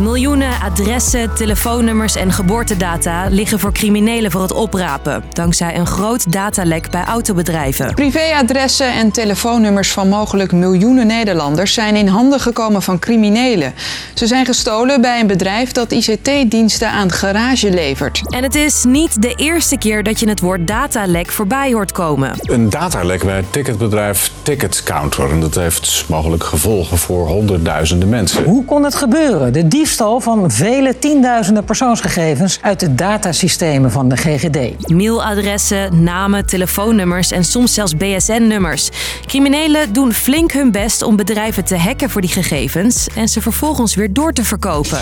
Miljoenen adressen, telefoonnummers en geboortedata liggen voor criminelen voor het oprapen, dankzij een groot datalek bij autobedrijven. Privéadressen en telefoonnummers van mogelijk miljoenen Nederlanders zijn in handen gekomen van criminelen. Ze zijn gestolen bij een bedrijf dat ICT-diensten aan garage levert. En het is niet de eerste keer dat je het woord datalek voorbij hoort komen. Een datalek bij het ticketbedrijf Ticketcounter. En dat heeft mogelijk gevolgen voor honderdduizenden mensen. Hoe kon het gebeuren? De diefstal van vele tienduizenden persoonsgegevens uit de datasystemen van de GGD. Mailadressen, namen, telefoonnummers en soms zelfs BSN-nummers. Criminelen doen flink hun best om bedrijven te hacken voor die gegevens en ze vervolgens weer door te verkopen.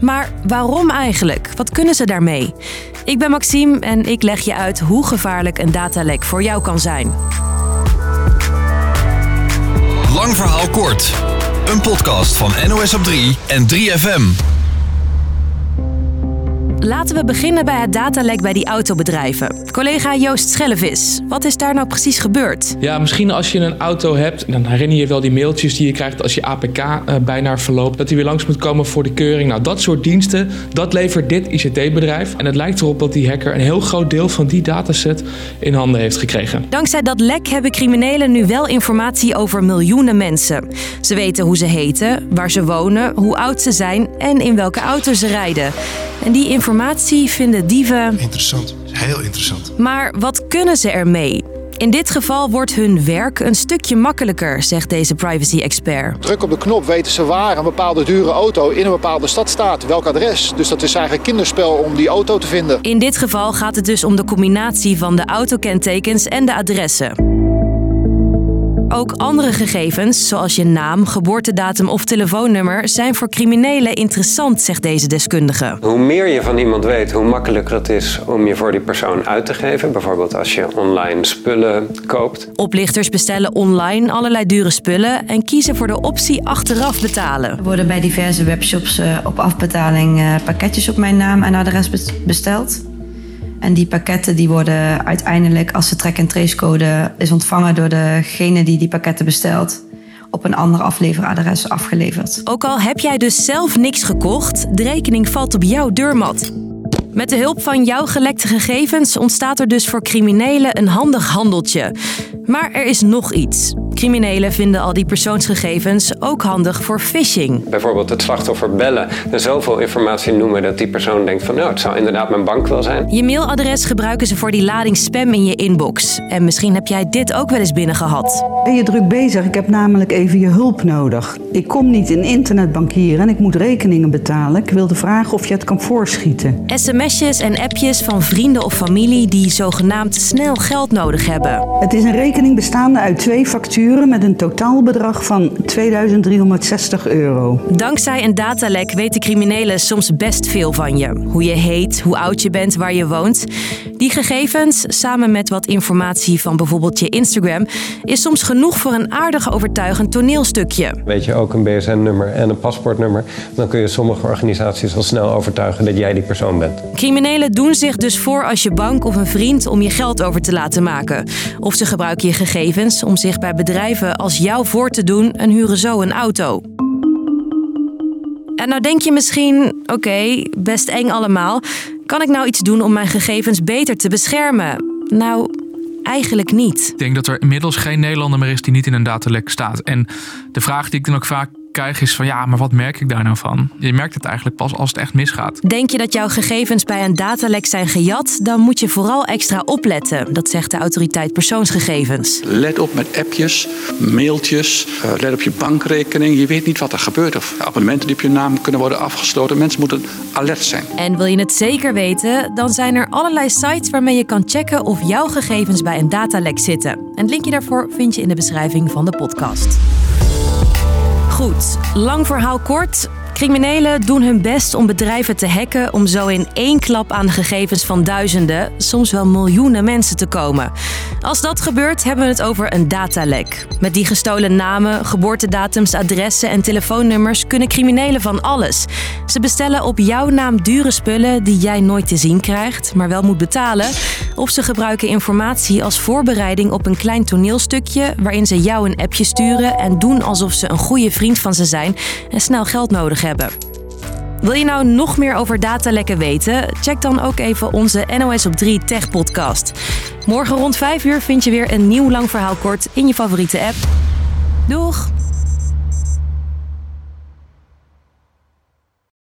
Maar waarom eigenlijk? Wat kunnen ze daarmee? Ik ben Maxime en ik leg je uit hoe gevaarlijk een datalek voor jou kan zijn. Lang verhaal kort. Een podcast van NOS op 3 en 3FM. Laten we beginnen bij het datalek bij die autobedrijven. Collega Joost Schellevis, wat is daar nou precies gebeurd? Ja, misschien als je een auto hebt, dan herinner je je wel die mailtjes die je krijgt als je APK uh, bijna verloopt. Dat die weer langs moet komen voor de keuring. Nou, dat soort diensten, dat levert dit ICT-bedrijf. En het lijkt erop dat die hacker een heel groot deel van die dataset in handen heeft gekregen. Dankzij dat lek hebben criminelen nu wel informatie over miljoenen mensen. Ze weten hoe ze heten, waar ze wonen, hoe oud ze zijn en in welke auto ze rijden. En die informatie vinden dieven. Interessant, heel interessant. Maar wat kunnen ze ermee? In dit geval wordt hun werk een stukje makkelijker, zegt deze privacy-expert. Druk op de knop weten ze waar een bepaalde dure auto in een bepaalde stad staat, welk adres. Dus dat is eigenlijk kinderspel om die auto te vinden. In dit geval gaat het dus om de combinatie van de autokentekens en de adressen. Ook andere gegevens, zoals je naam, geboortedatum of telefoonnummer, zijn voor criminelen interessant, zegt deze deskundige. Hoe meer je van iemand weet, hoe makkelijker het is om je voor die persoon uit te geven. Bijvoorbeeld als je online spullen koopt. Oplichters bestellen online allerlei dure spullen en kiezen voor de optie achteraf betalen. Er worden bij diverse webshops uh, op afbetaling uh, pakketjes op mijn naam en adres besteld. En die pakketten die worden uiteindelijk, als de track- en tracecode is ontvangen door degene die die pakketten bestelt, op een ander afleveradres afgeleverd. Ook al heb jij dus zelf niks gekocht, de rekening valt op jouw deurmat. Met de hulp van jouw gelekte gegevens ontstaat er dus voor criminelen een handig handeltje. Maar er is nog iets. Criminelen vinden al die persoonsgegevens ook handig voor phishing. Bijvoorbeeld het slachtoffer bellen en zoveel informatie noemen dat die persoon denkt van nou, het zou inderdaad mijn bank wel zijn. Je mailadres gebruiken ze voor die lading spam in je inbox. En misschien heb jij dit ook wel eens binnengehad. Ben je druk bezig? Ik heb namelijk even je hulp nodig. Ik kom niet in internetbankieren en ik moet rekeningen betalen. Ik wilde vragen of je het kan voorschieten. SMS'jes en appjes van vrienden of familie die zogenaamd snel geld nodig hebben. Het is een rekening bestaande uit twee facturen met een totaalbedrag van 2360 euro. Dankzij een datalek weten criminelen soms best veel van je. Hoe je heet, hoe oud je bent, waar je woont. Die gegevens, samen met wat informatie van bijvoorbeeld je Instagram, is soms genoeg voor een aardig overtuigend toneelstukje. Weet je ook een BSN-nummer en een paspoortnummer, dan kun je sommige organisaties al snel overtuigen dat jij die persoon bent. Criminelen doen zich dus voor als je bank of een vriend om je geld over te laten maken. Of ze gebruiken je gegevens om zich bij bedrijven als jou voor te doen en huren zo een auto. Nou denk je misschien, oké, best eng allemaal. Kan ik nou iets doen om mijn gegevens beter te beschermen? Nou, eigenlijk niet. Ik denk dat er inmiddels geen Nederlander meer is die niet in een datalek staat. En de vraag die ik dan ook vaak krijg is van ja, maar wat merk ik daar nou van? Je merkt het eigenlijk pas als het echt misgaat. Denk je dat jouw gegevens bij een datalek zijn gejat? Dan moet je vooral extra opletten. Dat zegt de autoriteit persoonsgegevens. Let op met appjes, mailtjes, uh, let op je bankrekening. Je weet niet wat er gebeurt of abonnementen die op je naam kunnen worden afgesloten. Mensen moeten alert zijn. En wil je het zeker weten? Dan zijn er allerlei sites waarmee je kan checken of jouw gegevens bij een datalek zitten. En het linkje daarvoor vind je in de beschrijving van de podcast. Goed, lang verhaal kort. Criminelen doen hun best om bedrijven te hacken om zo in één klap aan de gegevens van duizenden, soms wel miljoenen mensen te komen. Als dat gebeurt, hebben we het over een datalek. Met die gestolen namen, geboortedatums, adressen en telefoonnummers kunnen criminelen van alles. Ze bestellen op jouw naam dure spullen die jij nooit te zien krijgt, maar wel moet betalen. Of ze gebruiken informatie als voorbereiding op een klein toneelstukje waarin ze jou een appje sturen en doen alsof ze een goede vriend van ze zijn en snel geld nodig hebben. Wil je nou nog meer over datalekken weten? Check dan ook even onze NOS op 3 Tech podcast. Morgen rond 5 uur vind je weer een nieuw lang verhaal kort in je favoriete app. Doeg!